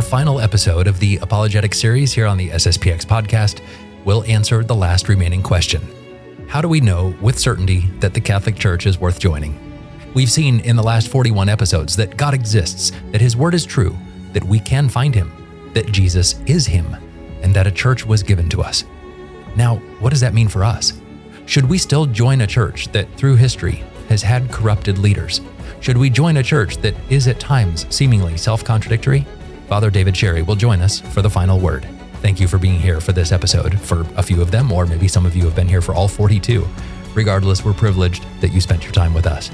our final episode of the Apologetic series here on the SSPX podcast, we'll answer the last remaining question How do we know with certainty that the Catholic Church is worth joining? We've seen in the last 41 episodes that God exists, that His Word is true, that we can find Him, that Jesus is Him, and that a church was given to us. Now, what does that mean for us? Should we still join a church that, through history, has had corrupted leaders? Should we join a church that is at times seemingly self contradictory? Father David Sherry will join us for the final word. Thank you for being here for this episode, for a few of them, or maybe some of you have been here for all 42. Regardless, we're privileged that you spent your time with us.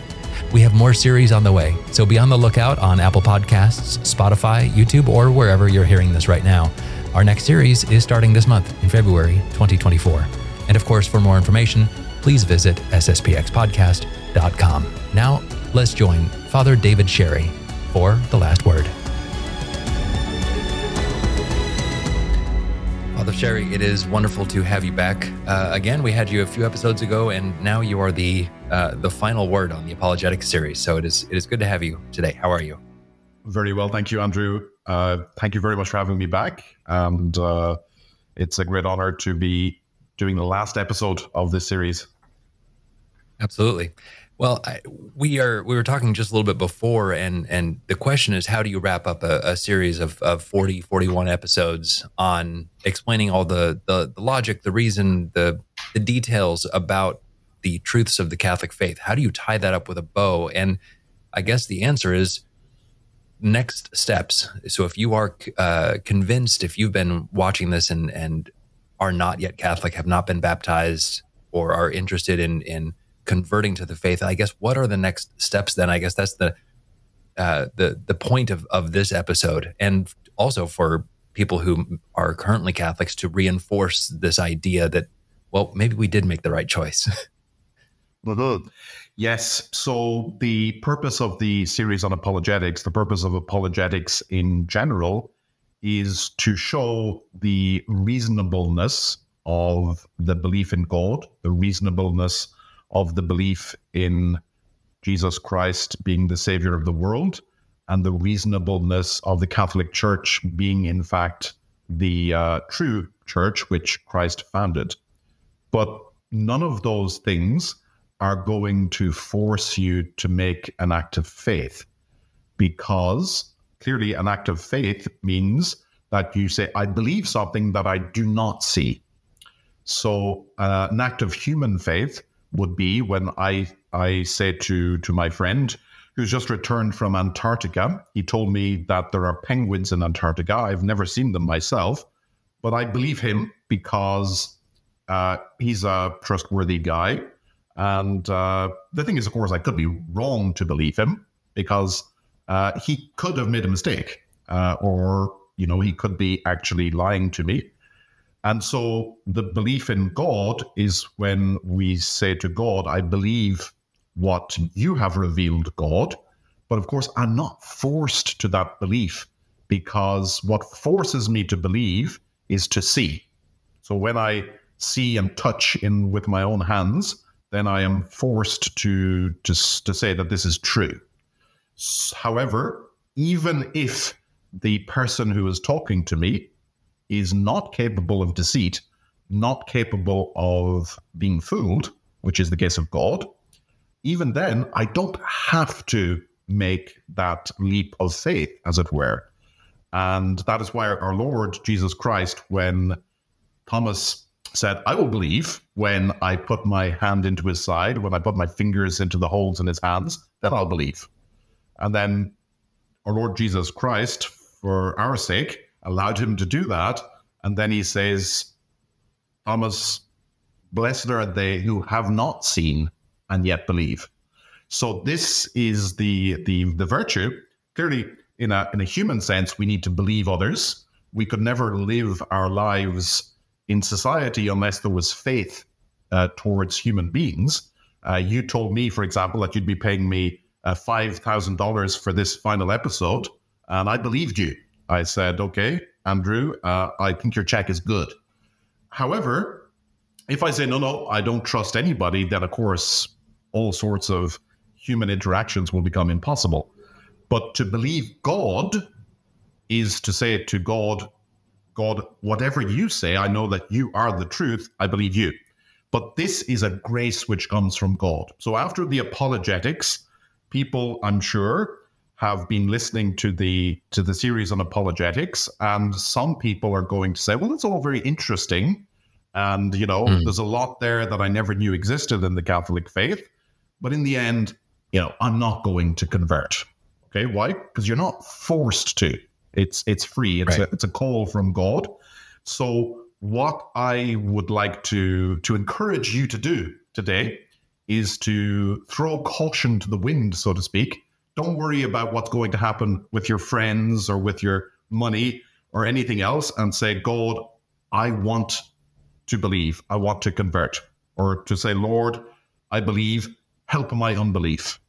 We have more series on the way, so be on the lookout on Apple Podcasts, Spotify, YouTube, or wherever you're hearing this right now. Our next series is starting this month in February 2024. And of course, for more information, please visit sspxpodcast.com. Now, let's join Father David Sherry for the last word. Sherry, it is wonderful to have you back. Uh, again, we had you a few episodes ago, and now you are the uh, the final word on the apologetic series. So it is it is good to have you today. How are you? Very well, thank you, Andrew. Uh, thank you very much for having me back, and uh, it's a great honor to be doing the last episode of this series. Absolutely. Well, I, we are we were talking just a little bit before, and and the question is, how do you wrap up a, a series of, of 40, 41 episodes on explaining all the, the the logic, the reason, the the details about the truths of the Catholic faith? How do you tie that up with a bow? And I guess the answer is next steps. So if you are uh, convinced, if you've been watching this and and are not yet Catholic, have not been baptized, or are interested in in converting to the faith, I guess what are the next steps then? I guess that's the uh, the the point of of this episode, and also for people who are currently Catholics to reinforce this idea that well maybe we did make the right choice. Yes. So the purpose of the series on apologetics, the purpose of apologetics in general, is to show the reasonableness of the belief in God, the reasonableness of the belief in Jesus Christ being the Savior of the world, and the reasonableness of the Catholic Church being, in fact, the uh, true church which Christ founded. But none of those things are going to force you to make an act of faith because clearly an act of faith means that you say, I believe something that I do not see. So, uh, an act of human faith would be when I, I say to, to my friend who's just returned from Antarctica, he told me that there are penguins in Antarctica. I've never seen them myself, but I believe him because uh, he's a trustworthy guy. And uh, the thing is, of course, I could be wrong to believe him because uh, he could have made a mistake, uh, or you know, he could be actually lying to me. And so the belief in God is when we say to God, I believe what you have revealed, God. But of course, I'm not forced to that belief because what forces me to believe is to see. So when I see and touch in with my own hands, then I am forced to, to, to say that this is true. However, even if the person who is talking to me is not capable of deceit, not capable of being fooled, which is the case of God, even then, I don't have to make that leap of faith, as it were. And that is why our Lord Jesus Christ, when Thomas said, I will believe when I put my hand into his side, when I put my fingers into the holes in his hands, then I'll believe. And then our Lord Jesus Christ, for our sake, allowed him to do that. And then he says, Thomas, blessed are they who have not seen and yet believe. So this is the the the virtue. Clearly, in a in a human sense, we need to believe others. We could never live our lives in society unless there was faith uh, towards human beings. Uh, you told me, for example, that you'd be paying me uh, $5,000 for this final episode, and I believed you. I said, okay, Andrew, uh, I think your check is good. However, if I say, no, no, I don't trust anybody, then of course, all sorts of human interactions will become impossible. But to believe God is to say to God, God, whatever you say, I know that you are the truth. I believe you. But this is a grace which comes from God. So after the apologetics, people, I'm sure, have been listening to the to the series on apologetics, and some people are going to say, "Well, it's all very interesting, and you know, mm. there's a lot there that I never knew existed in the Catholic faith." But in the end, you know, I'm not going to convert. Okay, why? Because you're not forced to. It's it's free. It's right. a it's a call from God. So what I would like to to encourage you to do today is to throw caution to the wind, so to speak. Don't worry about what's going to happen with your friends or with your money or anything else and say, God, I want to believe. I want to convert. Or to say, Lord, I believe, help my unbelief,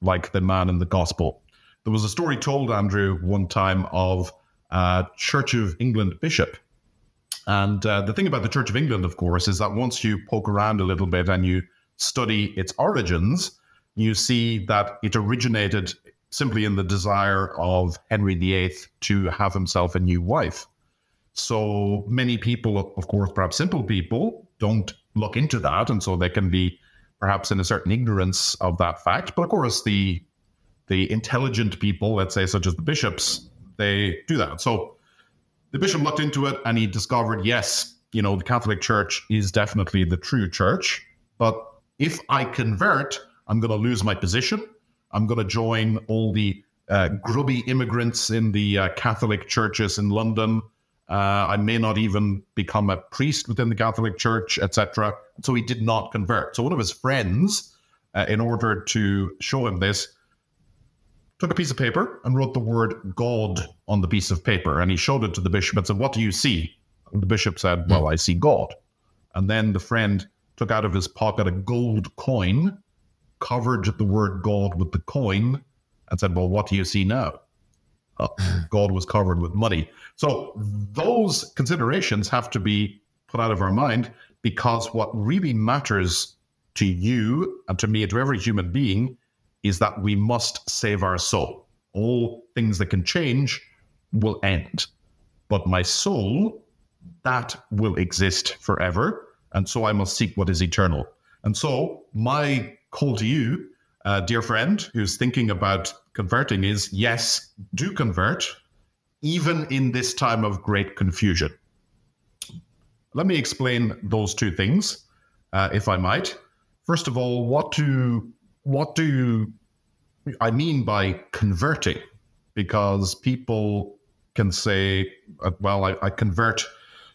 like the man in the gospel. There was a story told, Andrew, one time of a Church of England bishop. And uh, the thing about the Church of England, of course, is that once you poke around a little bit and you study its origins, you see that it originated simply in the desire of Henry VIII to have himself a new wife. So many people, of course, perhaps simple people, don't look into that. And so they can be perhaps in a certain ignorance of that fact. But of course, the the intelligent people, let's say, such as the bishops, they do that. So the bishop looked into it and he discovered, yes, you know, the Catholic Church is definitely the true church. But if I convert, I'm going to lose my position. I'm going to join all the uh, grubby immigrants in the uh, Catholic churches in London. Uh, I may not even become a priest within the Catholic Church, etc. So he did not convert. So one of his friends, uh, in order to show him this, took a piece of paper and wrote the word God on the piece of paper, and he showed it to the bishop and said, "What do you see?" And the bishop said, "Well, I see God." And then the friend took out of his pocket a gold coin, covered the word God with the coin, and said, Well, what do you see now? Uh, God was covered with money. So those considerations have to be put out of our mind because what really matters to you and to me and to every human being is that we must save our soul. All things that can change will end. But my soul, that will exist forever. And so I must seek what is eternal. And so my call to you, uh, dear friend, who's thinking about converting is yes, do convert, even in this time of great confusion. Let me explain those two things, uh, if I might. First of all, what do what do I mean by converting? Because people can say, uh, "Well, I, I convert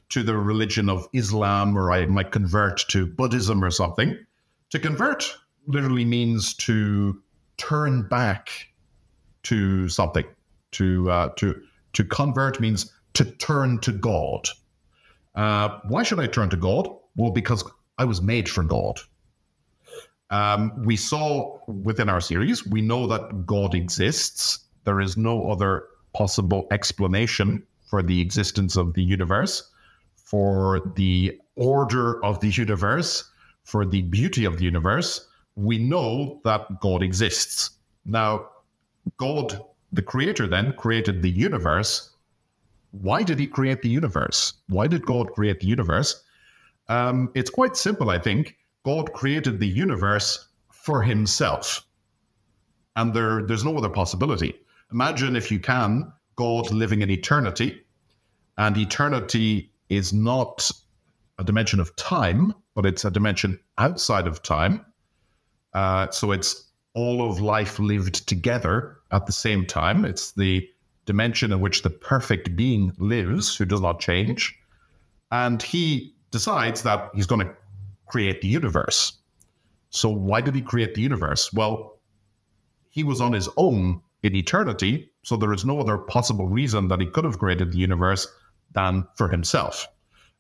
to the religion of Islam, or I might convert to Buddhism or something." To convert literally means to turn back to something. To uh, to to convert means to turn to God. Uh, why should I turn to God? Well, because I was made for God. Um, we saw within our series, we know that God exists. There is no other possible explanation for the existence of the universe, for the order of the universe, for the beauty of the universe we know that God exists. Now, God, the creator, then created the universe. Why did he create the universe? Why did God create the universe? Um, it's quite simple, I think. God created the universe for himself. And there, there's no other possibility. Imagine, if you can, God living in eternity, and eternity is not a dimension of time, but it's a dimension outside of time. Uh, so it's all of life lived together at the same time. It's the dimension in which the perfect being lives, who does not change. And he decides that he's going to create the universe. So, why did he create the universe? Well, he was on his own in eternity. So, there is no other possible reason that he could have created the universe than for himself.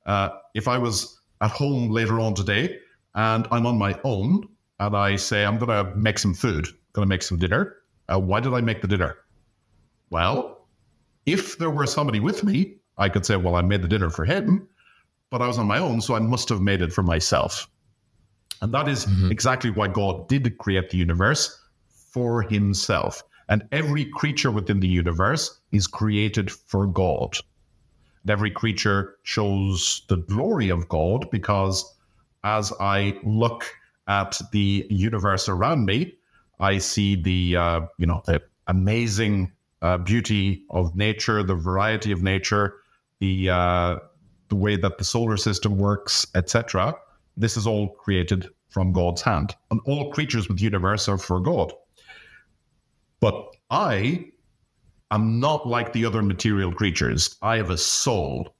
Uh, if I was at home later on today and I'm on my own, and I say, I'm going to make some food, going to make some dinner. Uh, why did I make the dinner? Well, if there were somebody with me, I could say, well, I made the dinner for him, but I was on my own, so I must have made it for myself. And that is mm-hmm. exactly why God did create the universe for himself. And every creature within the universe is created for God. And every creature shows the glory of God because as I look at the universe around me, I see the uh, you know the amazing uh, beauty of nature, the variety of nature, the uh, the way that the solar system works, etc. This is all created from God's hand, and all creatures with universe are for God. But I am not like the other material creatures. I have a soul,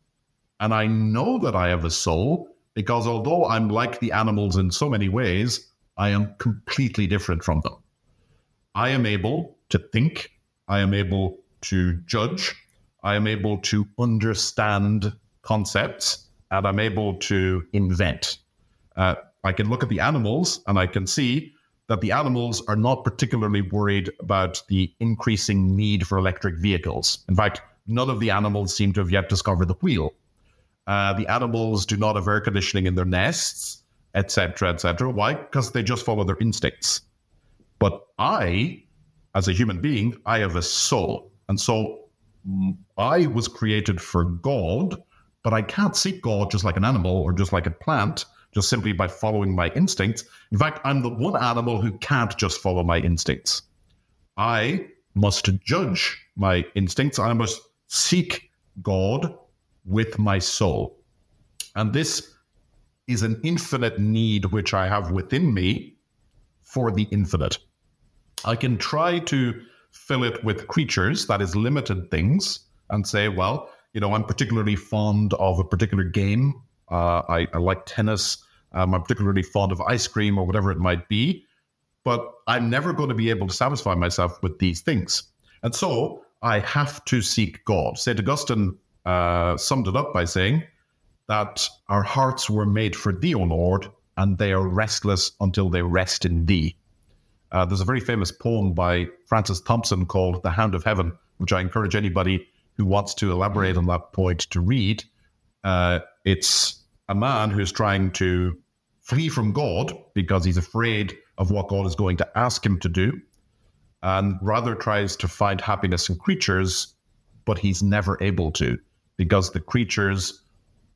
and I know that I have a soul because although I'm like the animals in so many ways, I am completely different from them. I am able to think, I am able to judge, I am able to understand concepts, and I'm able to invent. Uh, I can look at the animals and I can see that the animals are not particularly worried about the increasing need for electric vehicles. In fact, none of the animals seem to have yet discovered the wheel. Uh, the animals do not have air conditioning in their nests, etc., etc. Why? Because they just follow their instincts. But I, as a human being, I have a soul. And so mm, I was created for God, but I can't seek God just like an animal or just like a plant, just simply by following my instincts. In fact, I'm the one animal who can't just follow my instincts. I must judge my instincts. I must seek God with my soul. And this is an infinite need which I have within me for the infinite. I can try to fill it with creatures, that is, limited things, and say, well, you know, I'm particularly fond of a particular game. Uh, I, I, like tennis. Um, I'm particularly fond of ice cream or whatever it might be. But I'm never going to be able to satisfy myself with these things. And so I have to seek God. St. Augustine uh, summed it up by saying that our hearts were made for thee, O Lord, and they are restless until they rest in thee. Uh, there's a very famous poem by Francis Thompson called The Hound of Heaven, which I encourage anybody who wants to elaborate on that point to read. Uh, it's a man who's trying to flee from God because he's afraid of what God is going to ask him to do, and rather tries to find happiness in creatures, but he's never able to because the creatures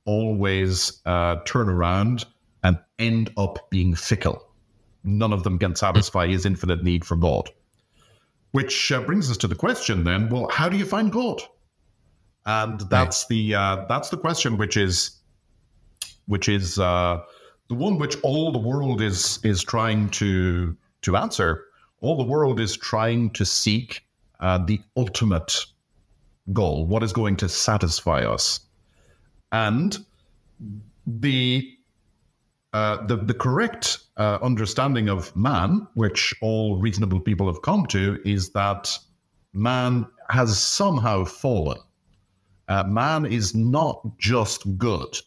always uh, turn around and end up being fickle. None of them can satisfy his infinite need for God. Which uh, brings us to the question then: Well, how do you find God? And that's right. the uh, that's the question, which is which is uh, the one which all the world is is trying to to answer. All the world is trying to seek uh, the ultimate goal, what is going to satisfy us. And the uh, the, the correct uh, understanding of man, which all reasonable people have come to, is that man has somehow fallen. Uh, man is not just good.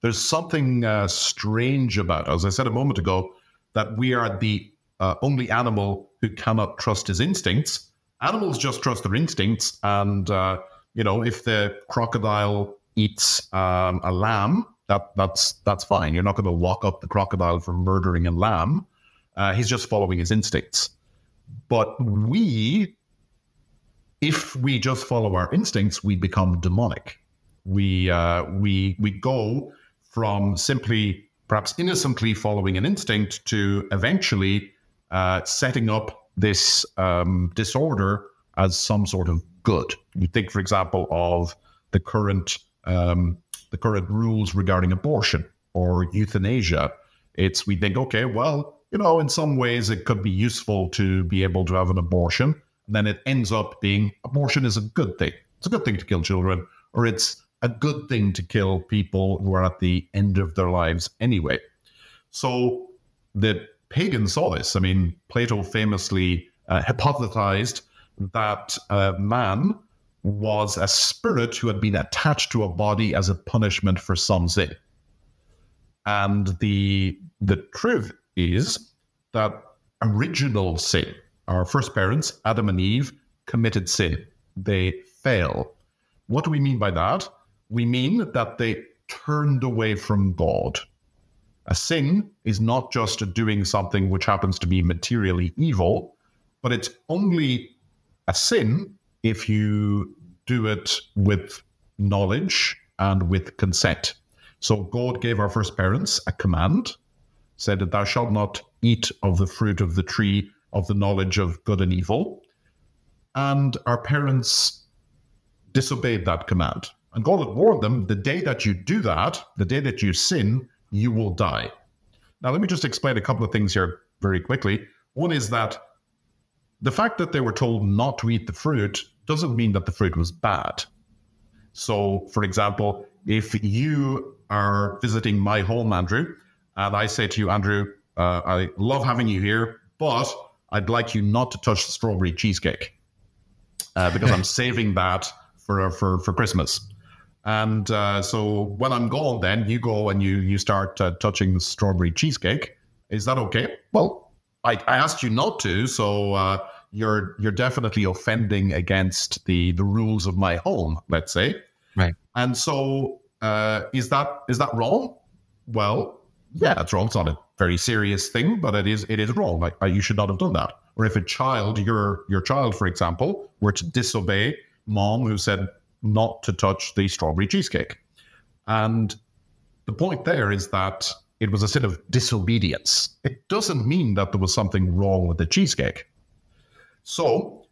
There's something uh, strange about, as I said a moment ago, that we are the uh, only animal who cannot trust his instincts. Animals just trust their instincts, and uh, you know, if the crocodile eats um, a lamb, that that's that's fine. You're not going to lock up the crocodile for murdering a lamb. Uh, he's just following his instincts. But we, if we just follow our instincts, we become demonic. We uh, we we go from simply perhaps innocently following an instinct to eventually uh, setting up this um, disorder as some sort of good. You think, for example, of the current um, the current rules regarding abortion or euthanasia. It's we think, okay, well, you know, in some ways it could be useful to be able to have an abortion. And then it ends up being abortion is a good thing. It's a good thing to kill children, or it's a good thing to kill people who are at the end of their lives anyway. So the pagans saw this. I mean, Plato famously uh, hypothesized that uh, man was a spirit who had been attached to a body as a punishment for some sin. And the the truth is that original sin, our first parents, Adam and Eve, committed sin. They fail. What do we mean by that? We mean that they turned away from God. A sin is not just doing something which happens to be materially evil, but it's only a sin if you do it with knowledge and with consent. So God gave our first parents a command, said that thou shalt not eat of the fruit of the tree of the knowledge of good and evil. And our parents disobeyed that command. And God had warned them the day that you do that, the day that you sin, you will die. Now, let me just explain a couple of things here very quickly. One is that the fact that they were told not to eat the fruit doesn't mean that the fruit was bad. So, for example, if you are visiting my home, Andrew, and I say to you, Andrew, uh, I love having you here, but I'd like you not to touch the strawberry cheesecake uh, because I'm saving that for for for Christmas. And uh, so when I'm gone, then you go and you you start uh, touching the strawberry cheesecake. Is that okay? Well, I, I asked you not to, so uh, you're you're definitely offending against the the rules of my home. Let's say, right? And so uh, is that is that wrong? Well, yeah, it's wrong. It's not a very serious thing, but it is it is wrong. Like you should not have done that. Or if a child, your your child, for example, were to disobey mom who said not to touch the strawberry cheesecake, and the point there is that it was a sin of disobedience. It doesn't mean that there was something wrong with the cheesecake. So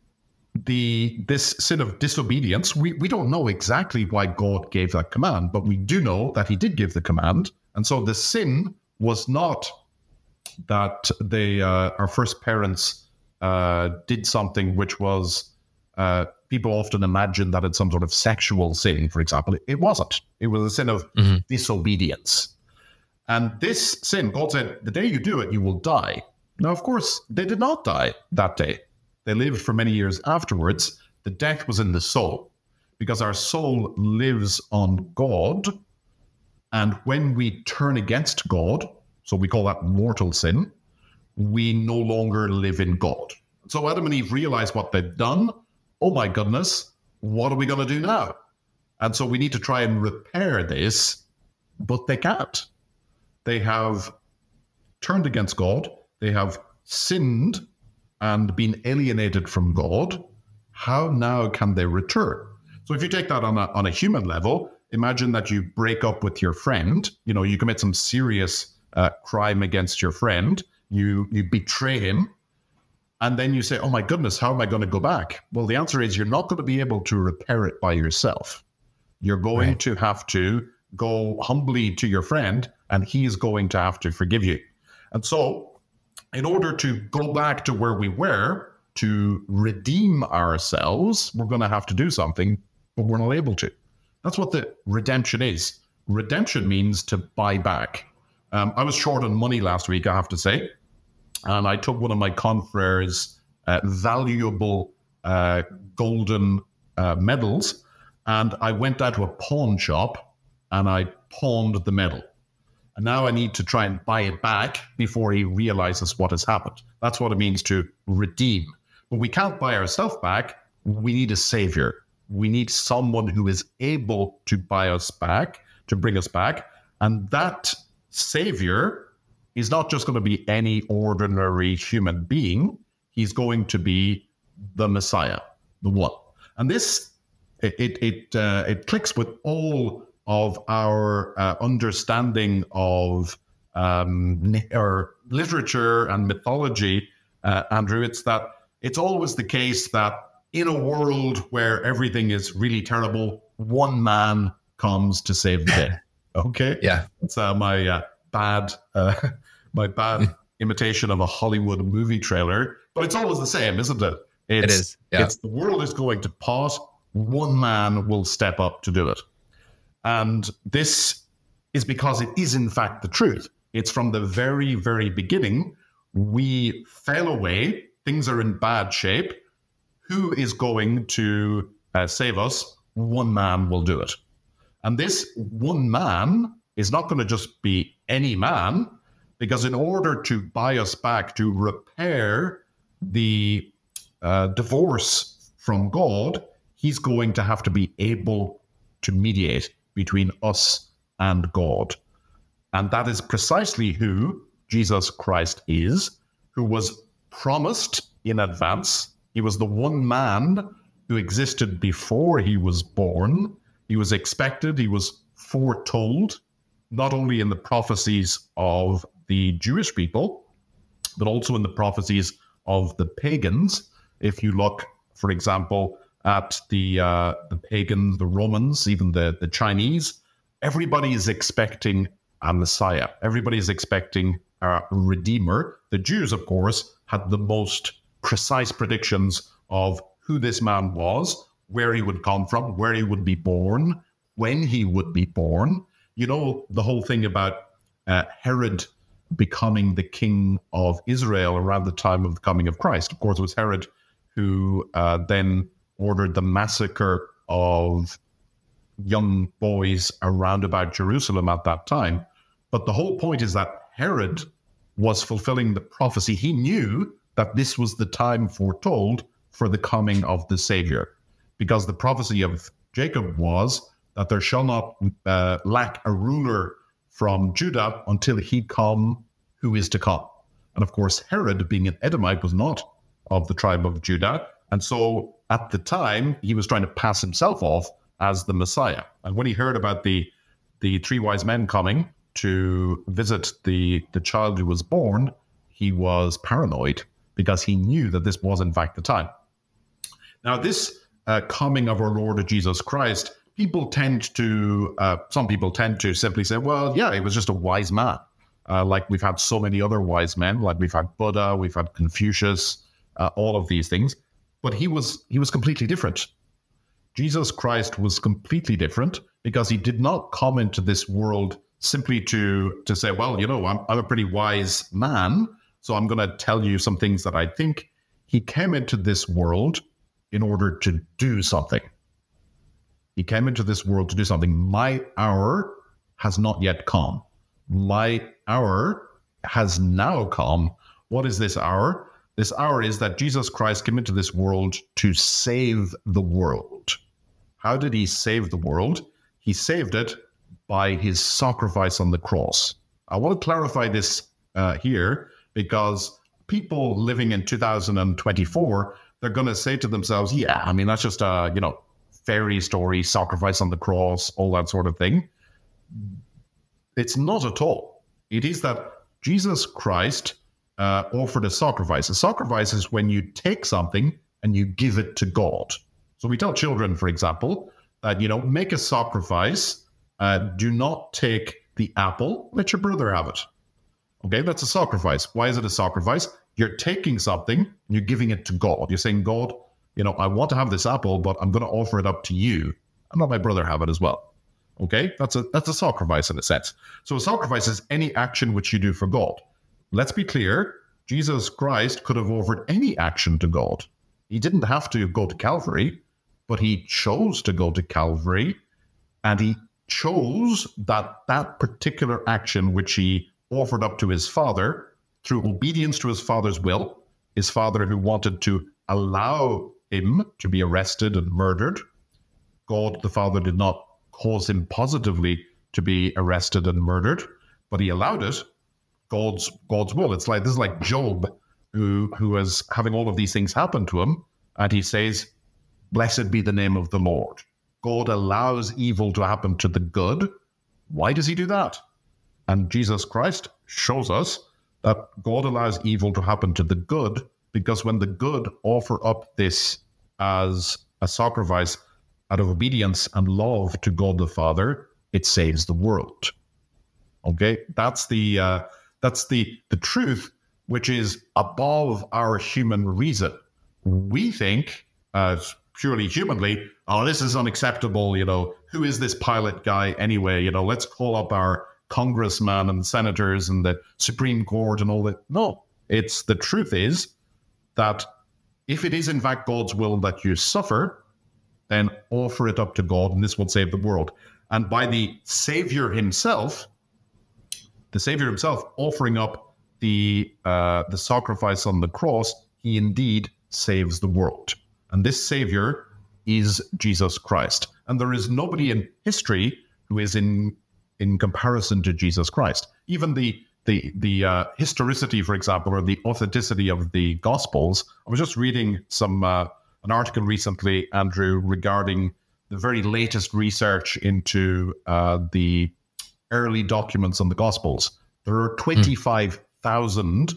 the this sin of disobedience, we, we don't know exactly why God gave that command, but we do know that he did give the command. And so the sin was not that they uh, our first parents uh, did something which was uh, people often imagine that it's some sort of sexual sin, for example. It, it wasn't. It was a sin of mm-hmm. disobedience. And this sin, God said, the day you do it, you will die. Now, of course, they did not die that day. They lived for many years afterwards. The death was in the soul because our soul lives on God. And when we turn against God, so we call that mortal sin, we no longer live in God. So Adam and Eve realize what they've done. Oh my goodness, what are we going to do now? And so we need to try and repair this, but they can't. They have turned against God, they have sinned and been alienated from God, how now can they return? So if you take that on a, on a human level, imagine that you break up with your friend, you know, you commit some serious uh, crime against your friend, you you betray him, and then you say, "Oh my goodness, how am I going to go back?" Well, the answer is you're not going to be able to repair it by yourself. You're going right. to have to go humbly to your friend, and he is going to have to forgive you. And so in order to go back to where we were, to redeem ourselves, we're going to have to do something, but we're not able to. That's what the redemption is. Redemption means to buy back. Um, I was short on money last week, I have to say, and I took one of my confreres' uh, valuable uh, golden uh, medals, and I went down to a pawn shop and I pawned the medal. And now I need to try and buy it back before he realizes what has happened. That's what it means to redeem. But we can't buy ourselves back. We need a savior. We need someone who is able to buy us back, to bring us back. And that savior is not just going to be any ordinary human being, he's going to be the Messiah, the one. And this, it, it, uh, it clicks with all of our uh, understanding of um, or literature and mythology, uh, Andrew, it's that it's always the case that in a world where everything is really terrible, one man comes to save the day. Okay. yeah. It's uh, my uh, bad, uh, my bad imitation of a Hollywood movie trailer, but it's always the same, isn't it? It's, it is. Yeah. It's the world is going to pause. One man will step up to do it. And this is because it is, in fact, the truth. It's from the very, very beginning. We fell away, things are in bad shape. Who is going to uh, save us? One man will do it. And this one man is not going to just be any man, because in order to buy us back, to repair the uh, divorce from God, he's going to have to be able to mediate between us and God. And that is precisely who Jesus Christ is, who was promised in advance. He was the one man who existed before he was born. He was expected, he was foretold, not only in the prophecies of the Jewish people, but also in the prophecies of the pagans. If you look, for example, at the uh, the pagans, the Romans, even the the Chinese, everybody is expecting a Messiah. Everybody is expecting a Redeemer. The Jews, of course, had the most precise predictions of who this man was, where he would come from, where he would be born, when he would be born. You know, the whole thing about uh, Herod becoming the king of Israel around the time of the coming of Christ. Of course, it was Herod who uh, then ordered the massacre of young boys around about Jerusalem at that time. But the whole point is that Herod was fulfilling the prophecy. He knew that this was the time foretold for the coming of the Savior, because the prophecy of Jacob was that there shall not uh, lack a ruler from Judah until he come who is to come. And of course, Herod, being an Edomite, was not of the tribe of Judah. And so at the time, he was trying to pass himself off as the Messiah. And when he heard about the the three wise men coming to visit the the child who was born, he was paranoid because he knew that this was in fact the time. Now, this uh, coming of our Lord Jesus Christ, people tend to, uh, some people tend to simply say, well, yeah, he was just a wise man. Uh, like we've had so many other wise men, like we've had Buddha, we've had Confucius, uh, all of these things. But he was he was completely different. Jesus Christ was completely different because he did not come into this world simply to to say, well, you know, I'm, I'm a pretty wise man, so I'm going to tell you some things that I think. He came into this world in order to do something. He came into this world to do something. My hour has not yet come. My hour has now come. What is this hour? This hour is that Jesus Christ came into this world to save the world. How did he save the world? He saved it by his sacrifice on the cross. I want to clarify this uh, here because people living in 2024 they're going to say to themselves, "Yeah, I mean that's just a you know fairy story, sacrifice on the cross, all that sort of thing." It's not at all. It is that Jesus Christ uh, offered a sacrifice. A sacrifice is when you take something and you give it to God. So we tell children, for example, that you know make a sacrifice. Uh, do not take the apple. Let your brother have it. Okay, that's a sacrifice. Why is it a sacrifice? You're taking something and you're giving it to God. You're saying, God, you know, I want to have this apple, but I'm going to offer it up to you and let my brother have it as well. Okay, that's a that's a sacrifice in a sense. So a sacrifice is any action which you do for God. Let's be clear: Jesus Christ could have offered any action to God. He didn't have to go to Calvary, but he chose to go to Calvary, and he chose that that particular action which he offered up to his Father through obedience to his father's will, his father who wanted to allow him to be arrested and murdered. God the Father did not cause him positively to be arrested and murdered, but he allowed it. God's God's will. It's like this is like Job, who who is having all of these things happen to him, and he says, "Blessed be the name of the Lord." God allows evil to happen to the good. Why does he do that? And Jesus Christ shows us that God allows evil to happen to the good because when the good offer up this as a sacrifice out of obedience and love to God the Father, it saves the world. Okay, that's the uh, that's the the truth, which is above our human reason. We think, as purely humanly, oh, this is unacceptable. You know, who is this Pilate guy anyway? You know, let's call up our congressmen and senators and the Supreme Court and all that. No, it's the truth is that if it is in fact God's will that you suffer, then offer it up to God and this will save the world. And by the Savior himself, the Savior himself offering up the uh, the sacrifice on the cross, he indeed saves the world. And this Savior is Jesus Christ. And there is nobody in history who is in in comparison to Jesus Christ. Even the, the the uh, historicity, for example, or the authenticity of the Gospels. I was just reading some uh, an article recently, Andrew, regarding the very latest research into uh, the early documents on the Gospels. There are five thousand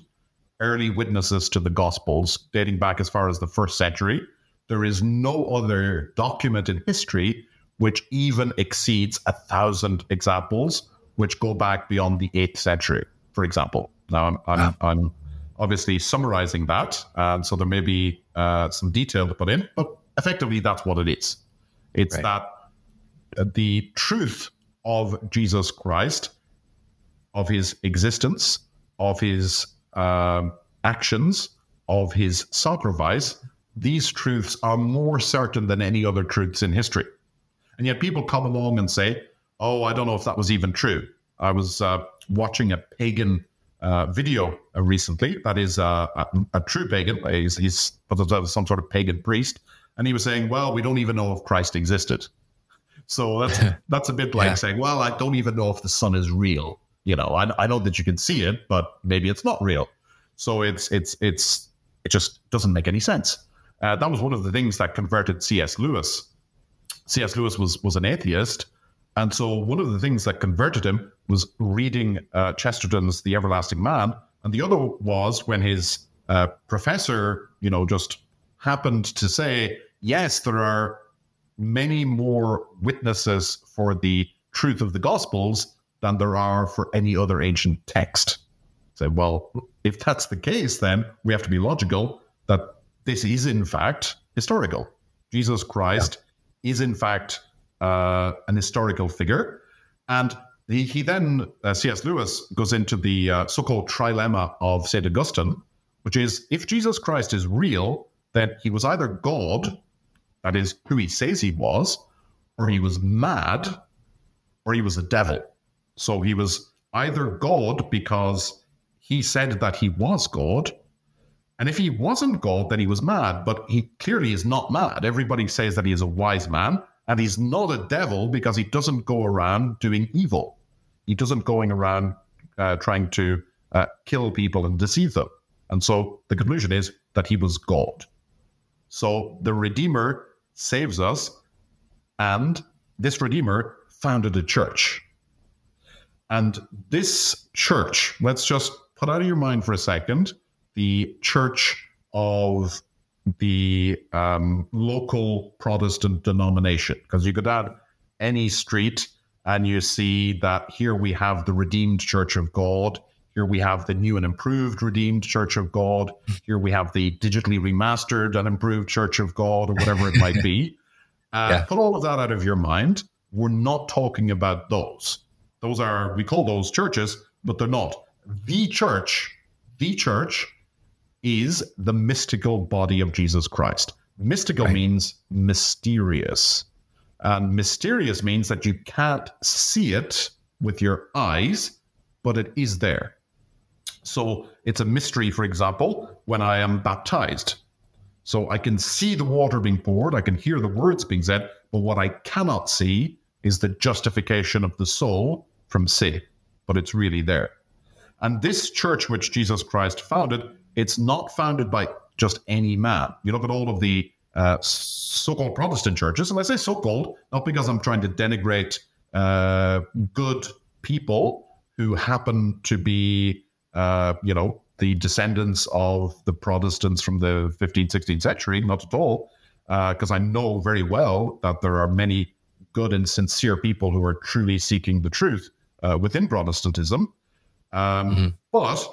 early witnesses to the Gospels dating back as far as the first century. There is no other document in history which even exceeds a thousand examples, which go back beyond the eighth century, for example. Now, I'm, I'm, wow. I'm obviously summarizing that, and so there may be uh, some detail to put in, but effectively, that's what it is. It's right. that uh, the truth of Jesus Christ, of his existence, of his uh, actions, of his sacrifice, these truths are more certain than any other truths in history. And yet people come along and say, oh, I don't know if that was even true. I was uh, watching a pagan uh, video uh, recently that is uh, a, a, true pagan. He's, he's some sort of pagan priest. And he was saying, well, we don't even know if Christ existed. So that's that's a bit like yeah. saying, well, I don't even know if the sun is real. You know, I, I know that you can see it, but maybe it's not real. So it's it's it's it just doesn't make any sense. Uh, that was one of the things that converted C.S. Lewis C.S. Lewis was was an atheist, and so one of the things that converted him was reading uh, Chesterton's *The Everlasting Man*, and the other was when his uh, professor, you know, just happened to say, "Yes, there are many more witnesses for the truth of the Gospels than there are for any other ancient text." Say, well, if that's the case, then we have to be logical that this is in fact historical. Jesus Christ is in fact uh, an historical figure. And he, he then, uh, C.S. Lewis, goes into the uh, so called trilemma of St. Augustine, which is if Jesus Christ is real, then he was either God, that is, who he says he was, or he was mad, or he was a devil. So he was either God because he said that he was God, and if he wasn't God, then he was mad, but he clearly is not mad. Everybody says that he is a wise man, and he's not a devil because he doesn't go around doing evil. He doesn't going around uh, trying to uh, kill people and deceive them. And so the conclusion is that he was God. So the Redeemer saves us, and this Redeemer founded a church. And this church, let's just put out of your mind for a second the church of the um, local Protestant denomination. Because you could add any street and you see that here we have the Redeemed Church of God. Here we have the new and improved Redeemed Church of God. Here we have the digitally remastered and improved Church of God, or whatever it might be. Uh, yeah. Put all of that out of your mind. We're not talking about those. Those are, we call those churches, but they're not. The church, the church is the mystical body of Jesus Christ. Mystical right. means mysterious. And mysterious means that you can't see it with your eyes, but it is there. So it's a mystery, for example, when I am baptized. So I can see the water being poured, I can hear the words being said, but what I cannot see is the justification of the soul from sin, but it's really there. And this church which Jesus Christ founded it's not founded by just any man. You look at all of the uh, so-called Protestant churches, and I say so-called not because I'm trying to denigrate uh, good people who happen to be, uh, you know, the descendants of the Protestants from the 15th, 16th century. Not at all, because uh, I know very well that there are many good and sincere people who are truly seeking the truth uh, within Protestantism. Um, mm-hmm. But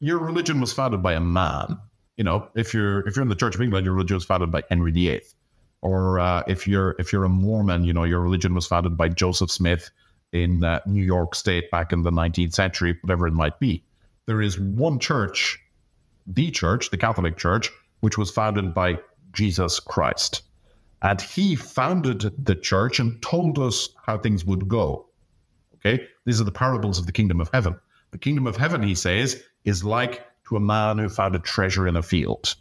your religion was founded by a man. You know, if you're if you're in the Church of England, your religion was founded by Henry VIII. Or uh, if you're if you're a Mormon, you know, your religion was founded by Joseph Smith in uh, New York State back in the 19th century, whatever it might be. There is one church, the church, the Catholic Church, which was founded by Jesus Christ. And he founded the church and told us how things would go. Okay? These are the parables of the kingdom of heaven. The kingdom of heaven, he says, is like to a man who found a treasure in a field.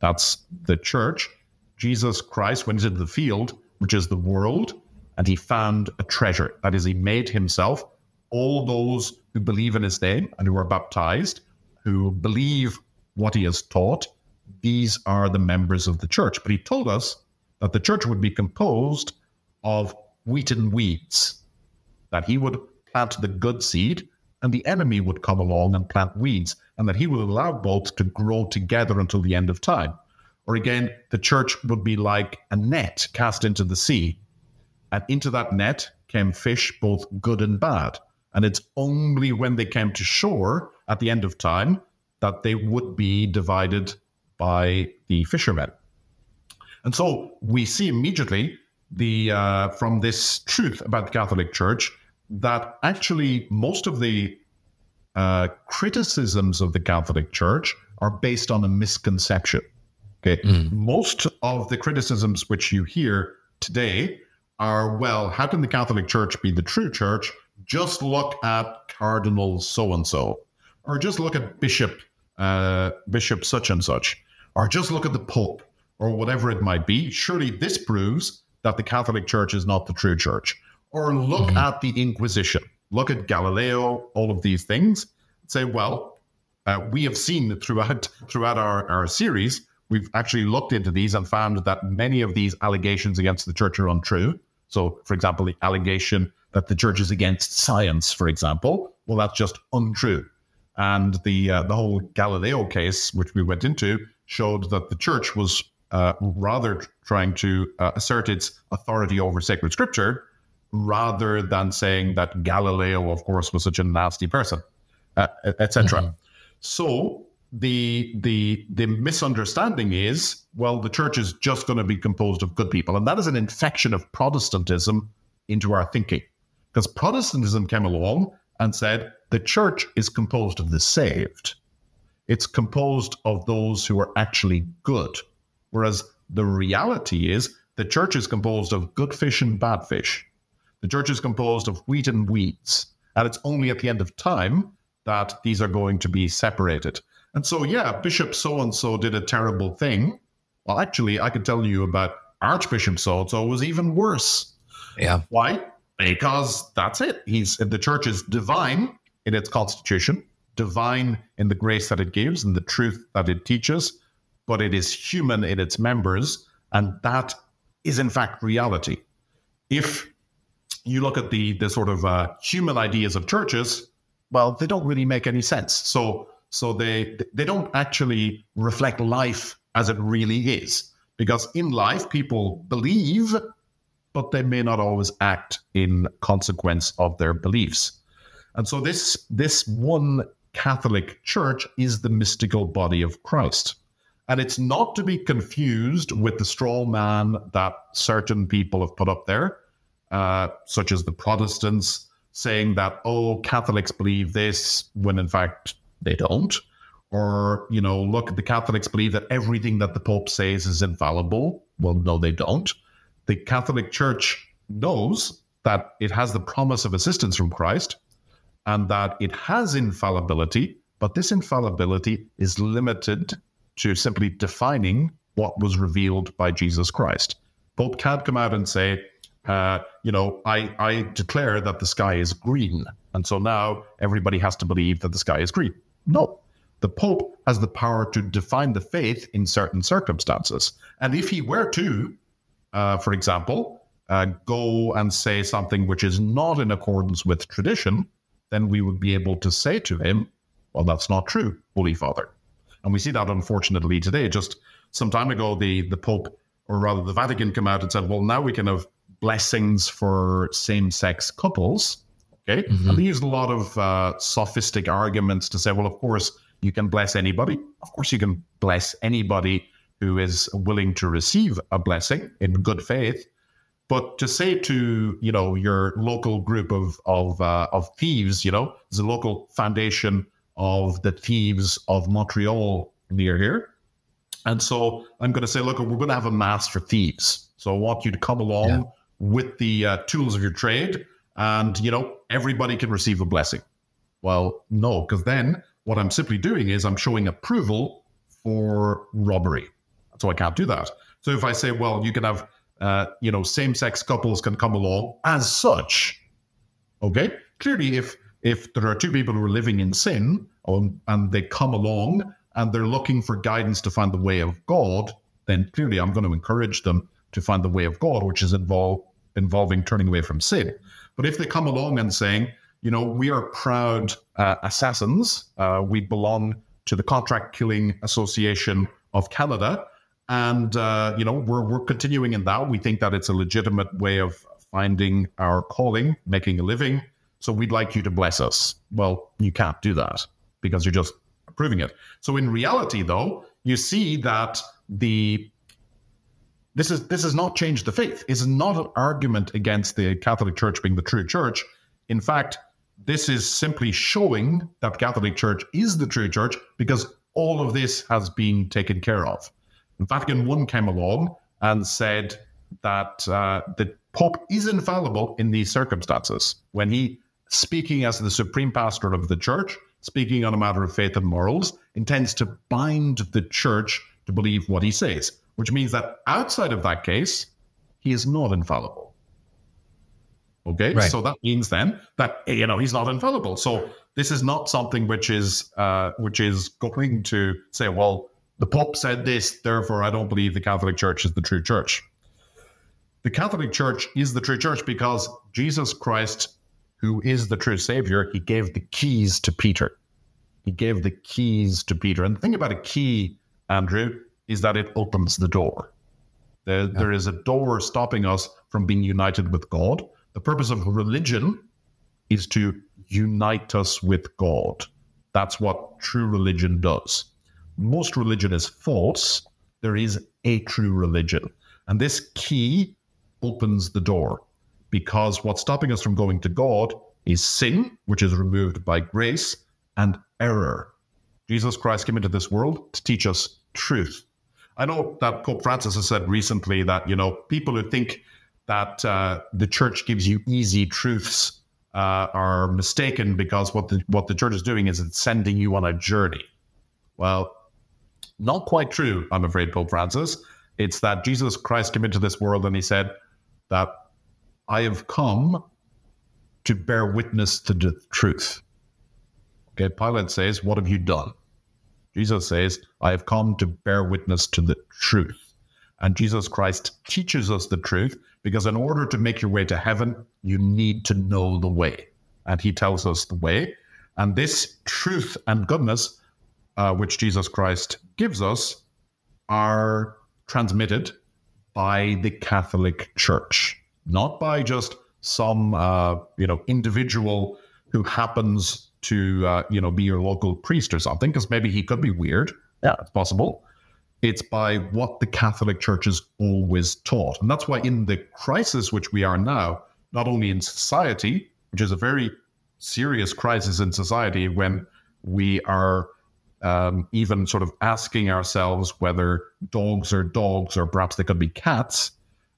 That's the church. Jesus Christ went into the field, which is the world, and he found a treasure. That is, he made himself all those who believe in his name and who are baptized, who believe what he has taught, these are the members of the church. But he told us that the church would be composed of wheat and weeds, that he would plant the good seed and the enemy would come along and plant weeds, and that he would allow both to grow together until the end of time. Or again, the church would be like a net cast into the sea, and into that net came fish, both good and bad. And it's only when they came to shore at the end of time that they would be divided by the fishermen. And so we see immediately the uh, from this truth about the Catholic Church that actually most of the uh, criticisms of the Catholic Church are based on a misconception. Okay, mm. most of the criticisms which you hear today are well, how can the Catholic Church be the true church? Just look at Cardinal so and so, or just look at Bishop uh, Bishop such and such, or just look at the Pope, or whatever it might be. Surely this proves that the Catholic Church is not the true church. Or look mm-hmm. at the Inquisition, look at Galileo, all of these things. Say, well, uh, we have seen throughout throughout our, our series, we've actually looked into these and found that many of these allegations against the church are untrue. So, for example, the allegation that the church is against science, for example, well, that's just untrue. And the uh, the whole Galileo case, which we went into, showed that the church was uh, rather trying to uh, assert its authority over sacred scripture rather than saying that Galileo, of course, was such a nasty person, uh, etc. Mm-hmm. So the the the misunderstanding is well, the church is just going to be composed of good people, and that is an infection of Protestantism into our thinking, because Protestantism came along and said the church is composed of the saved. It's composed of those who are actually good. Whereas the reality is the church is composed of good fish and bad fish. The church is composed of wheat and weeds. And it's only at the end of time that these are going to be separated. And so, yeah, Bishop so and so did a terrible thing. Well, actually, I could tell you about Archbishop so and so was even worse. Yeah. Why? Because that's it. He's the church is divine in its constitution, divine in the grace that it gives and the truth that it teaches, but it is human in its members, and that is in fact reality. If you look at the the sort of uh, human ideas of churches, well, they don't really make any sense. So so they they don't actually reflect life as it really is, because in life people believe, but they may not always act in consequence of their beliefs. And so this this one Catholic Church is the mystical body of Christ. And it's not to be confused with the straw man that certain people have put up there, uh, such as the Protestants saying that, oh, Catholics believe this when in fact they don't. Or, you know, look, the Catholics believe that everything that the Pope says is infallible. Well, no, they don't. The Catholic Church knows that it has the promise of assistance from Christ and that it has infallibility, but this infallibility is limited to simply defining what was revealed by Jesus Christ. Pope can't come out and say, uh, you know, I, I declare that the sky is green. And so now everybody has to believe that the sky is green. No. The Pope has the power to define the faith in certain circumstances. And if he were to, uh, for example, uh, go and say something which is not in accordance with tradition, then we would be able to say to him, well, that's not true, Holy Father. And we see that unfortunately today. Just some time ago, the, the Pope, or rather the Vatican, came out and said, well, now we can have blessings for same sex couples. Okay. Mm-hmm. And they used a lot of uh, sophistic arguments to say, well, of course, you can bless anybody. Of course, you can bless anybody who is willing to receive a blessing in good faith. But to say to you know your local group of of uh, of thieves, you know, a local foundation of the thieves of Montreal near here. And so I'm going to say, look, we're going to have a mass for thieves. So I want you to come along yeah. with the uh, tools of your trade, and you know everybody can receive a blessing. Well, no, because then what I'm simply doing is I'm showing approval for robbery. So I can't do that. So if I say, well, you can have, uh, you know, same-sex couples can come along as such. Okay, clearly, if if there are two people who are living in sin um, and they come along and they're looking for guidance to find the way of God, then clearly I'm going to encourage them to find the way of God, which is involve, involving turning away from sin. But if they come along and saying, you know, we are proud uh, assassins, uh, we belong to the Contract Killing Association of Canada, and uh, you know we're we're continuing in that. We think that it's a legitimate way of finding our calling, making a living. So we'd like you to bless us. Well, you can't do that because you're just approving it. So in reality, though, you see that the this is this has not changed the faith. It's not an argument against the Catholic Church being the true church. In fact, this is simply showing that Catholic Church is the true church because all of this has been taken care of. Vatican I came along and said that uh, the Pope is infallible in these circumstances. When he, speaking as the supreme pastor of the church, speaking on a matter of faith and morals, intends to bind the church to believe what he says, which means that outside of that case, he is not infallible. Okay, right. so that means then that you know he's not infallible. So this is not something which is uh, which is going to say, well, the Pope said this, therefore I don't believe the Catholic Church is the true church. The Catholic Church is the true church because Jesus Christ, who is the true Savior, he gave the keys to Peter. He gave the keys to Peter. And the thing about a key, Andrew, is that it opens the door. There, yeah. there is a door stopping us from being united with God. The purpose of religion is to unite us with God. That's what true religion does most religion is false, there is a true religion. And this key opens the door because what's stopping us from going to God is sin, which is removed by grace, and error. Jesus Christ came into this world to teach us truth. I know that Pope Francis has said recently that, you know, people who think that uh, the church gives you easy truths uh, are mistaken because what the, what the church is doing is it's sending you on a journey. Well, not quite true, I'm afraid, Pope Francis. It's that Jesus Christ came into this world and he said that I have come to bear witness to the truth. Okay, Pilate says, What have you done? Jesus says, I have come to bear witness to the truth. And Jesus Christ teaches us the truth because in order to make your way to heaven, you need to know the way. And he tells us the way. And this truth and goodness uh, which Jesus Christ gives us are transmitted by the Catholic Church, not by just some uh, you know individual who happens to uh, you know be your local priest or something, because maybe he could be weird. Yeah, it's possible. It's by what the Catholic Church has always taught, and that's why in the crisis which we are now, not only in society, which is a very serious crisis in society when we are um, even sort of asking ourselves whether dogs are dogs or perhaps they could be cats,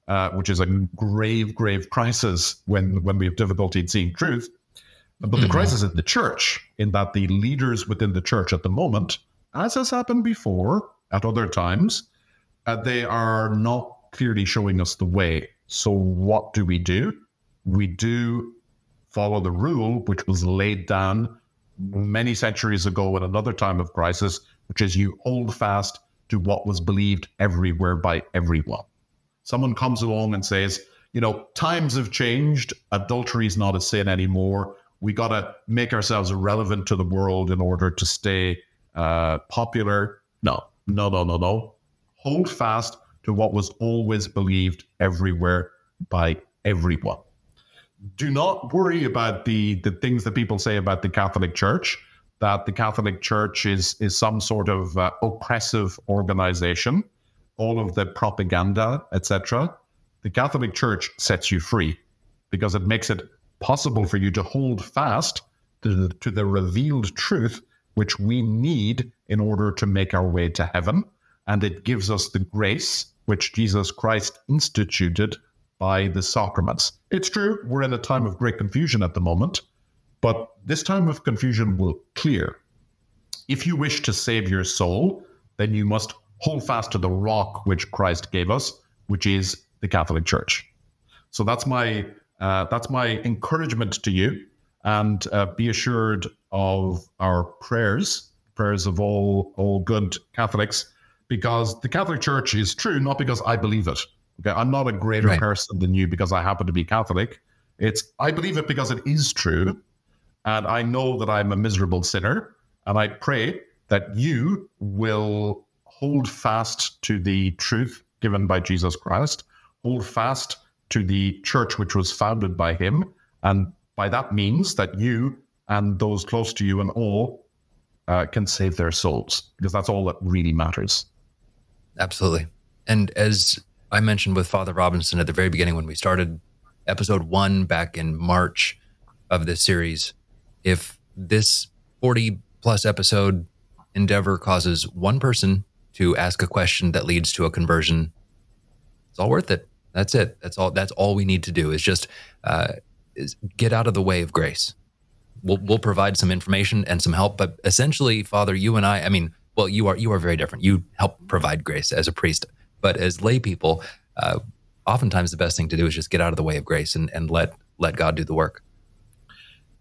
uh, which is a grave, grave crisis when, when we have difficulty in seeing truth. But the mm-hmm. crisis in the church, in that the leaders within the church at the moment, as has happened before at other times, uh, they are not clearly showing us the way. So, what do we do? We do follow the rule which was laid down many centuries ago in another time of crisis, which is you hold fast to what was believed everywhere by everyone. Someone comes along and says, you know, times have changed. Adultery is not a sin anymore. We got to make ourselves relevant to the world in order to stay uh, popular. No, no, no, no, no. Hold fast to what was always believed everywhere by everyone do not worry about the the things that people say about the Catholic Church. That the Catholic Church is is some sort of uh, oppressive organization. All of the propaganda, etc. The Catholic Church sets you free because it makes it possible for you to hold fast to the, to the revealed truth which we need in order to make our way to heaven. And it gives us the grace which Jesus Christ instituted by the sacraments. It's true, we're in a time of great confusion at the moment, but this time of confusion will clear. If you wish to save your soul, then you must hold fast to the rock which Christ gave us, which is the Catholic Church. So that's my uh, that's my encouragement to you. and uh, be assured of our prayers, prayers of all all good Catholics, because the Catholic Church is true, not because I believe it. Okay, I'm not a greater right. person than you because I happen to be Catholic. It's I believe it because it is true, and I know that I'm a miserable sinner, and I pray that you will hold fast to the truth given by Jesus Christ, hold fast to the church which was founded by him, and by that means that you and those close to you and all uh, can save their souls, because that's all that really matters. Absolutely. And as I mentioned with Father Robinson at the very beginning when we started episode one back in March of this series, if this 40 plus episode endeavor causes one person to ask a question that leads to a conversion, it's all worth it. That's it. That's all. That's all we need to do is just uh, is get out of the way of grace. We'll we'll provide some information and some help, but essentially, Father, you and I. I mean, well, you are you are very different. You help provide grace as a priest, but as lay people, uh, oftentimes the best thing to do is just get out of the way of grace and and let let God do the work.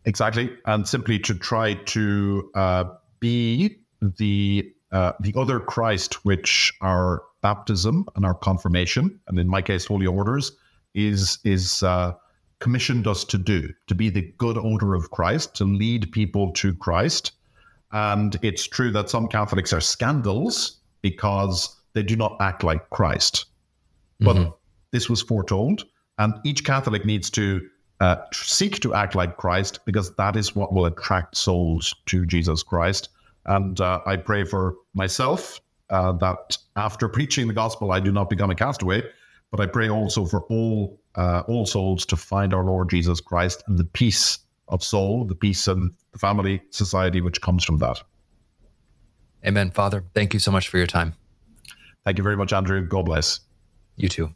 Exactly, and simply to try to uh, be the uh, the other Christ, which our baptism and our confirmation, and in my case, holy orders, is is uh, commissioned us to do, to be the good order of Christ, to lead people to Christ. And it's true that some Catholics are scandals because they do not act like Christ. But mm-hmm. this was foretold, and each Catholic needs to uh, seek to act like Christ because that is what will attract souls to Jesus Christ. And uh, I pray for myself uh, that after preaching the gospel, I do not become a castaway, but I pray also for all uh, all souls to find our Lord Jesus Christ and the peace of soul, the peace and the family society which comes from that. Amen. Father, thank you so much for your time. Thank you very much, Andrew. God bless. You too.